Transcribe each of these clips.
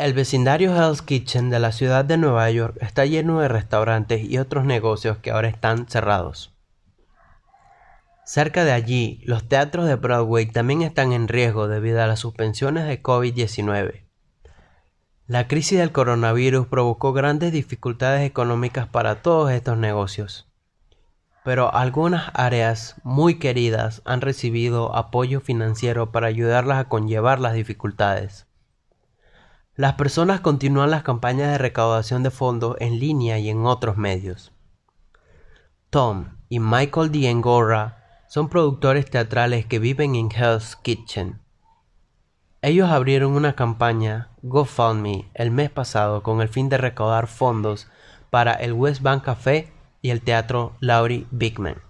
El vecindario Hell's Kitchen de la ciudad de Nueva York está lleno de restaurantes y otros negocios que ahora están cerrados. Cerca de allí, los teatros de Broadway también están en riesgo debido a las suspensiones de COVID-19. La crisis del coronavirus provocó grandes dificultades económicas para todos estos negocios, pero algunas áreas muy queridas han recibido apoyo financiero para ayudarlas a conllevar las dificultades. Las personas continúan las campañas de recaudación de fondos en línea y en otros medios. Tom y Michael D'Angora son productores teatrales que viven en Hell's Kitchen. Ellos abrieron una campaña GoFundMe el mes pasado con el fin de recaudar fondos para el West Bank Café y el Teatro Laurie Bigman.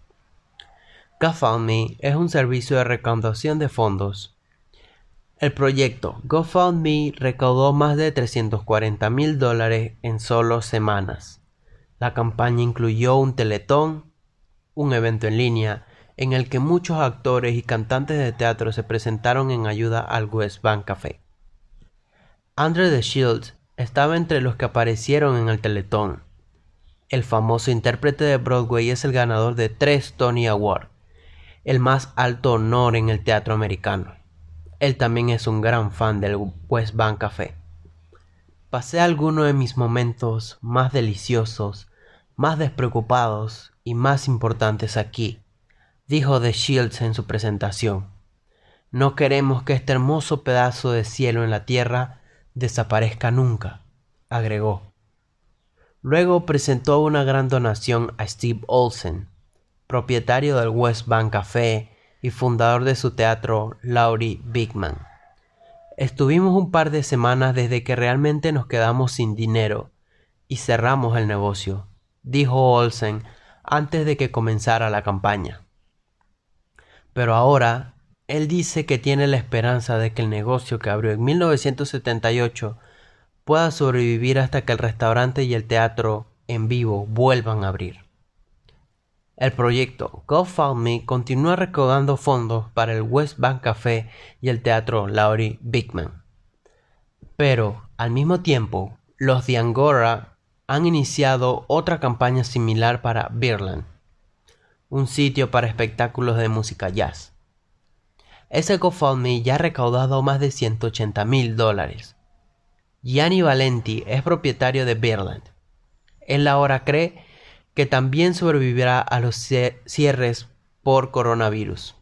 GoFundMe es un servicio de recaudación de fondos. El proyecto GoFundMe recaudó más de 340 mil dólares en solo semanas. La campaña incluyó un teletón, un evento en línea en el que muchos actores y cantantes de teatro se presentaron en ayuda al West Bank Café. Andre the Shields estaba entre los que aparecieron en el Teletón. El famoso intérprete de Broadway es el ganador de tres Tony Awards, el más alto honor en el teatro americano. Él también es un gran fan del West Bank Café. Pasé algunos de mis momentos más deliciosos, más despreocupados y más importantes aquí, dijo The Shields en su presentación. No queremos que este hermoso pedazo de cielo en la tierra desaparezca nunca, agregó. Luego presentó una gran donación a Steve Olsen, propietario del West Bank Café y fundador de su teatro Laurie Bigman. Estuvimos un par de semanas desde que realmente nos quedamos sin dinero y cerramos el negocio, dijo Olsen antes de que comenzara la campaña. Pero ahora él dice que tiene la esperanza de que el negocio que abrió en 1978 pueda sobrevivir hasta que el restaurante y el teatro en vivo vuelvan a abrir. El proyecto GoFundMe continúa recaudando fondos para el West Bank Café y el teatro Laurie Bigman. Pero, al mismo tiempo, los de Angora han iniciado otra campaña similar para Birland un sitio para espectáculos de música jazz. Ese GoFundMe ya ha recaudado más de 180 mil dólares. Gianni Valenti es propietario de Birland. Él ahora cree que también sobrevivirá a los cierres por coronavirus.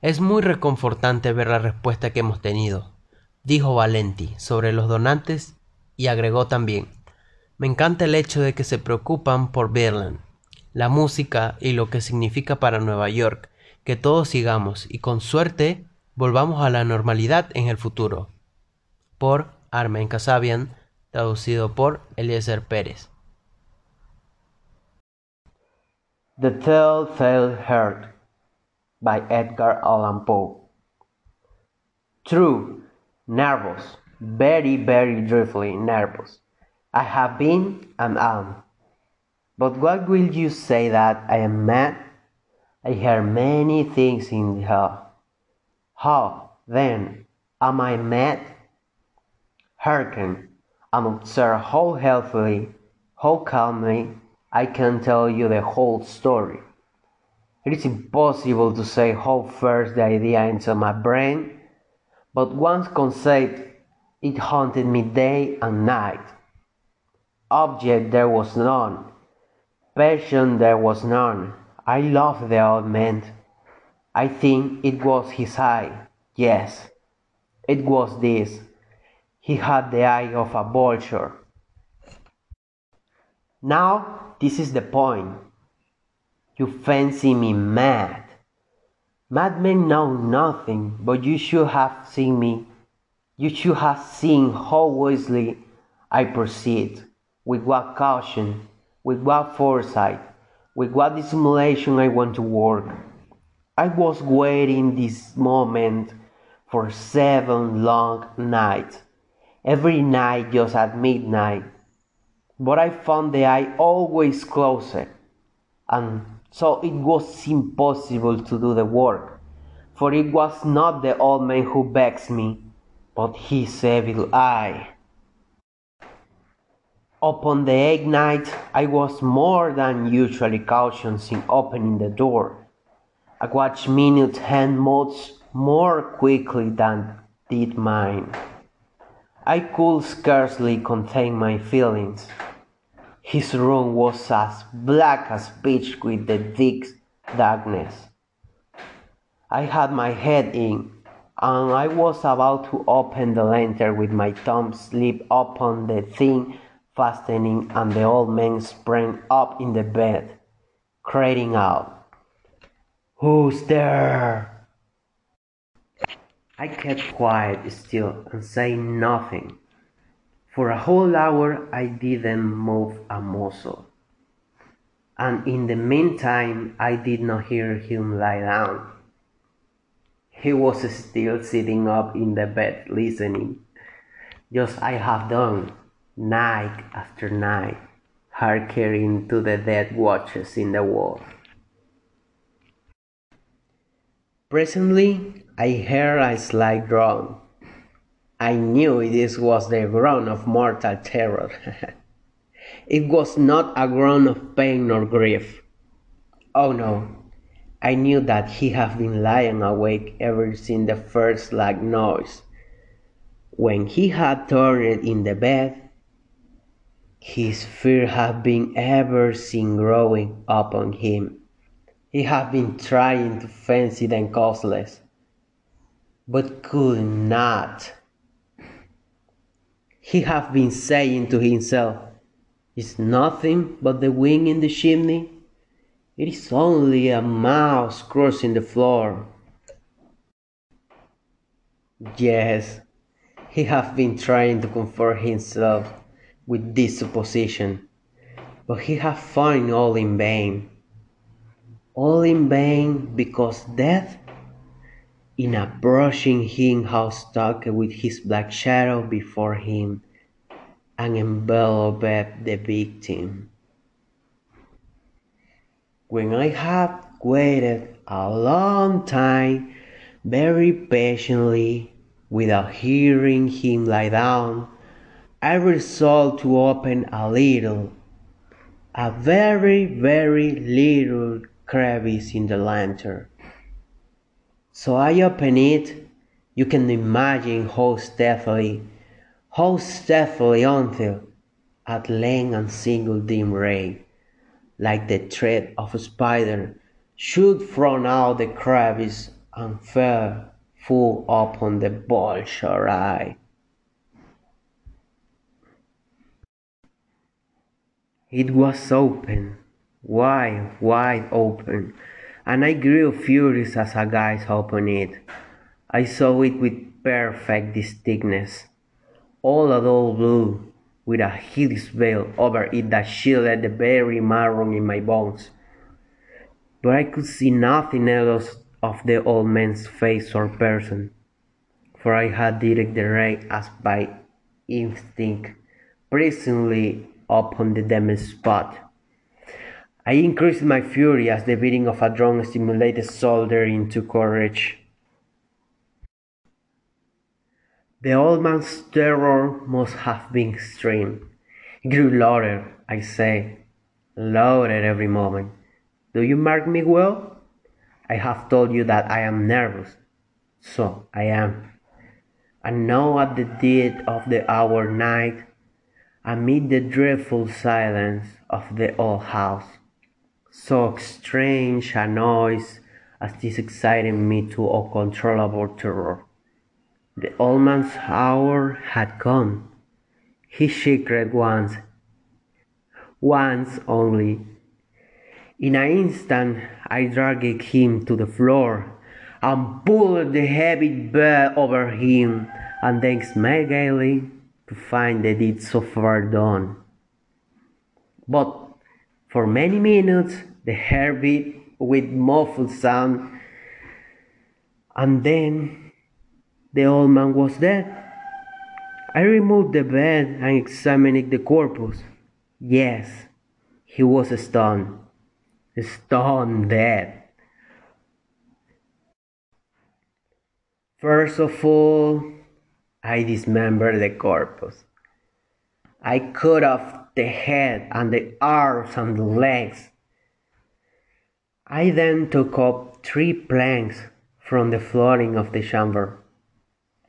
Es muy reconfortante ver la respuesta que hemos tenido, dijo Valenti sobre los donantes y agregó también, me encanta el hecho de que se preocupan por Birland la música y lo que significa para Nueva York, que todos sigamos y con suerte volvamos a la normalidad en el futuro. Por Armen Kasabian, traducido por Eliezer Pérez. The Telltale Heart by Edgar Allan Poe. True, nervous, very, very dreadfully nervous. I have been and am. But what will you say that I am mad? I hear many things in hell. How, then, am I mad? Hearken, and observe how healthily, how calmly I can't tell you the whole story. It is impossible to say how first the idea entered my brain, but once conceived, it haunted me day and night. Object there was none Passion there was none. I loved the old man. I think it was his eye. Yes, it was this. He had the eye of a vulture. Now, this is the point. You fancy me mad. Madmen know nothing, but you should have seen me. You should have seen how wisely I proceed, with what caution, with what foresight, with what dissimulation I went to work. I was waiting this moment for seven long nights, every night just at midnight. But I found the eye always closed, and so it was impossible to do the work, for it was not the old man who vexed me, but his evil eye. Upon the eighth night, I was more than usually cautious in opening the door. I watched minute hand moves more quickly than did mine. I could scarcely contain my feelings. His room was as black as pitch with the thick darkness. I had my head in, and I was about to open the lantern with my thumb slip upon the thin fastening, and the old man sprang up in the bed, crying out, Who's there? I kept quiet still and said nothing. For a whole hour I didn't move a muscle. And in the meantime I did not hear him lie down. He was still sitting up in the bed listening, just I have done, night after night, hearkening to the dead watches in the wall. Presently I heard a slight groan. I knew this was the groan of mortal terror. it was not a groan of pain or grief. Oh no, I knew that he had been lying awake ever since the first slight noise. When he had turned in the bed, his fear had been ever since growing upon him. He had been trying to fancy them causeless, but could not. He had been saying to himself, It's nothing but the wind in the chimney. It is only a mouse crossing the floor. Yes, he had been trying to comfort himself with this supposition, but he had found all in vain. All in vain because death, in approaching him, had stalked with his black shadow before him and enveloped the victim. When I had waited a long time, very patiently, without hearing him lie down, I resolved to open a little, a very, very little crevice in the lantern. So I open it. You can imagine how stealthily, how stealthily until at length a single dim ray, like the thread of a spider, shoot from out the crevice and fell full upon the vulture eye. It was open, wide, wide open, and I grew furious as I gazed upon it. I saw it with perfect distinctness, all a dull blue, with a hideous veil over it that shielded the very marrow in my bones. But I could see nothing else of the old man's face or person, for I had directed the ray as by instinct, presently upon the damaged spot. I increased my fury as the beating of a drum stimulated soldier into courage. The old man's terror must have been extreme. It grew louder, I say, louder every moment. Do you mark me well? I have told you that I am nervous. So I am. And now at the dead of the hour night, amid the dreadful silence of the old house. So strange a noise as this excited me to uncontrollable terror. The old man's hour had come. He shrieked once, once only. In an instant, I dragged him to the floor and pulled the heavy bed over him, and then smiled gaily to find the deed so far done. But for many minutes the hair beat with muffled sound, and then the old man was dead. I removed the bed and examined the corpus. Yes, he was stunned, stone dead. First of all, I dismembered the corpus. I cut off the head and the arms and the legs. I then took up three planks from the flooring of the chamber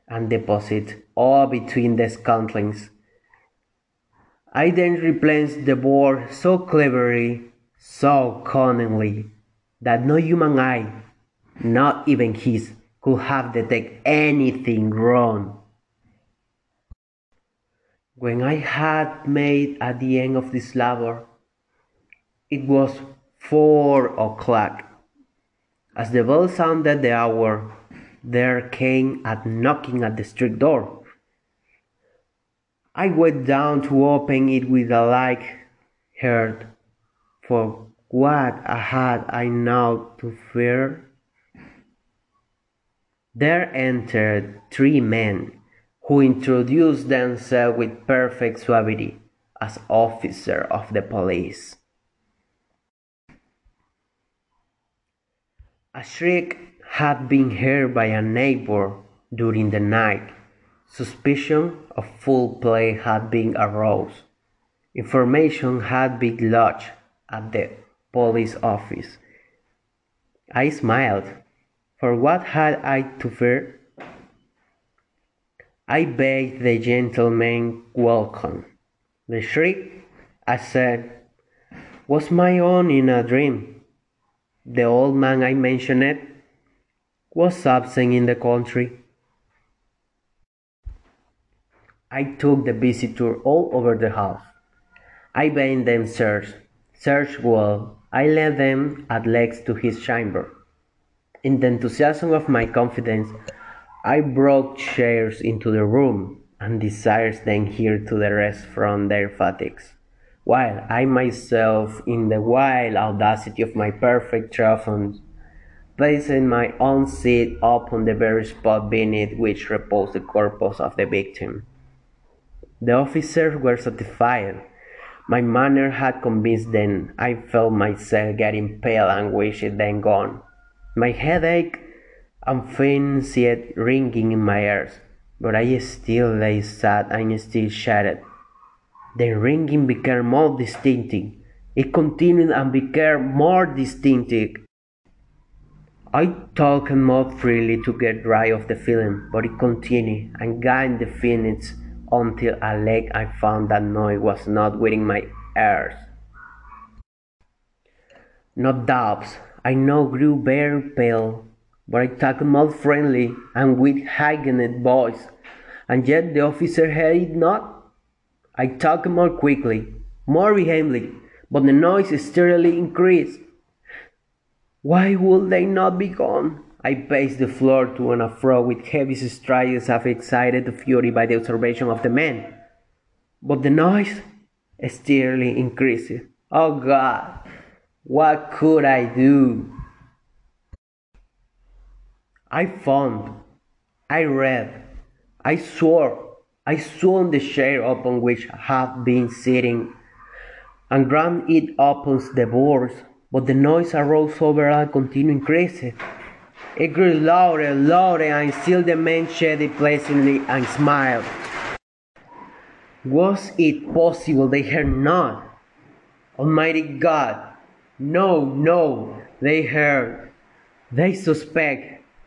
and deposited all between the scantlings. I then replaced the board so cleverly, so cunningly, that no human eye, not even his, could have detected anything wrong. When I had made at the end of this labor, it was four o'clock. As the bell sounded the hour, there came a knocking at the street door. I went down to open it with a like heart, for what had I now to fear? There entered three men who introduced themselves with perfect suavity as officer of the police. A shriek had been heard by a neighbor during the night. Suspicion of foul play had been aroused. Information had been lodged at the police office. I smiled, for what had I to fear? I bade the gentleman welcome. The shriek, I said, was my own in a dream. The old man I mentioned was absent in the country. I took the visitor all over the house. I bade them search, search well. I led them at legs to his chamber. In the enthusiasm of my confidence, I brought chairs into the room and desired them here to the rest from their fatigues, while I myself, in the wild audacity of my perfect triumph, placed my own seat upon the very spot beneath which reposed the corpse of the victim. The officers were satisfied. My manner had convinced them. I felt myself getting pale and wished then gone. My headache and fancied ringing in my ears, but I still lay sad and still shouted. The ringing became more distinctive. It continued and became more distinctive. I talked more freely to get rid of the feeling, but it continued and gained the definites until at length I found that noise was not within my ears. No doubts, I now grew very pale but I talked more friendly and with heightened voice, and yet the officer heard it not. I talked more quickly, more vehemently, but the noise steadily increased. Why would they not be gone? I paced the floor to and fro with heavy strides half excited fury by the observation of the men. But the noise steadily increased. Oh God, what could I do? I found, I read, I swore, I swung the chair upon which I have been sitting, and ground it upon the boards, but the noise arose over and continued increasing. It grew louder, louder, and still the man shaded pleasantly and smiled. Was it possible they heard not? Almighty God, no, no, they heard. They suspect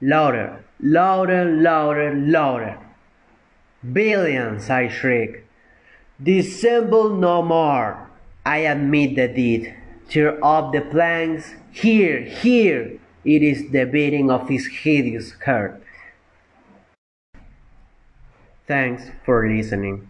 Louder, louder, louder, louder. Billions, I shriek. Dissemble no more. I admit the deed. Tear up the planks. Here, here. It is the beating of his hideous heart. Thanks for listening.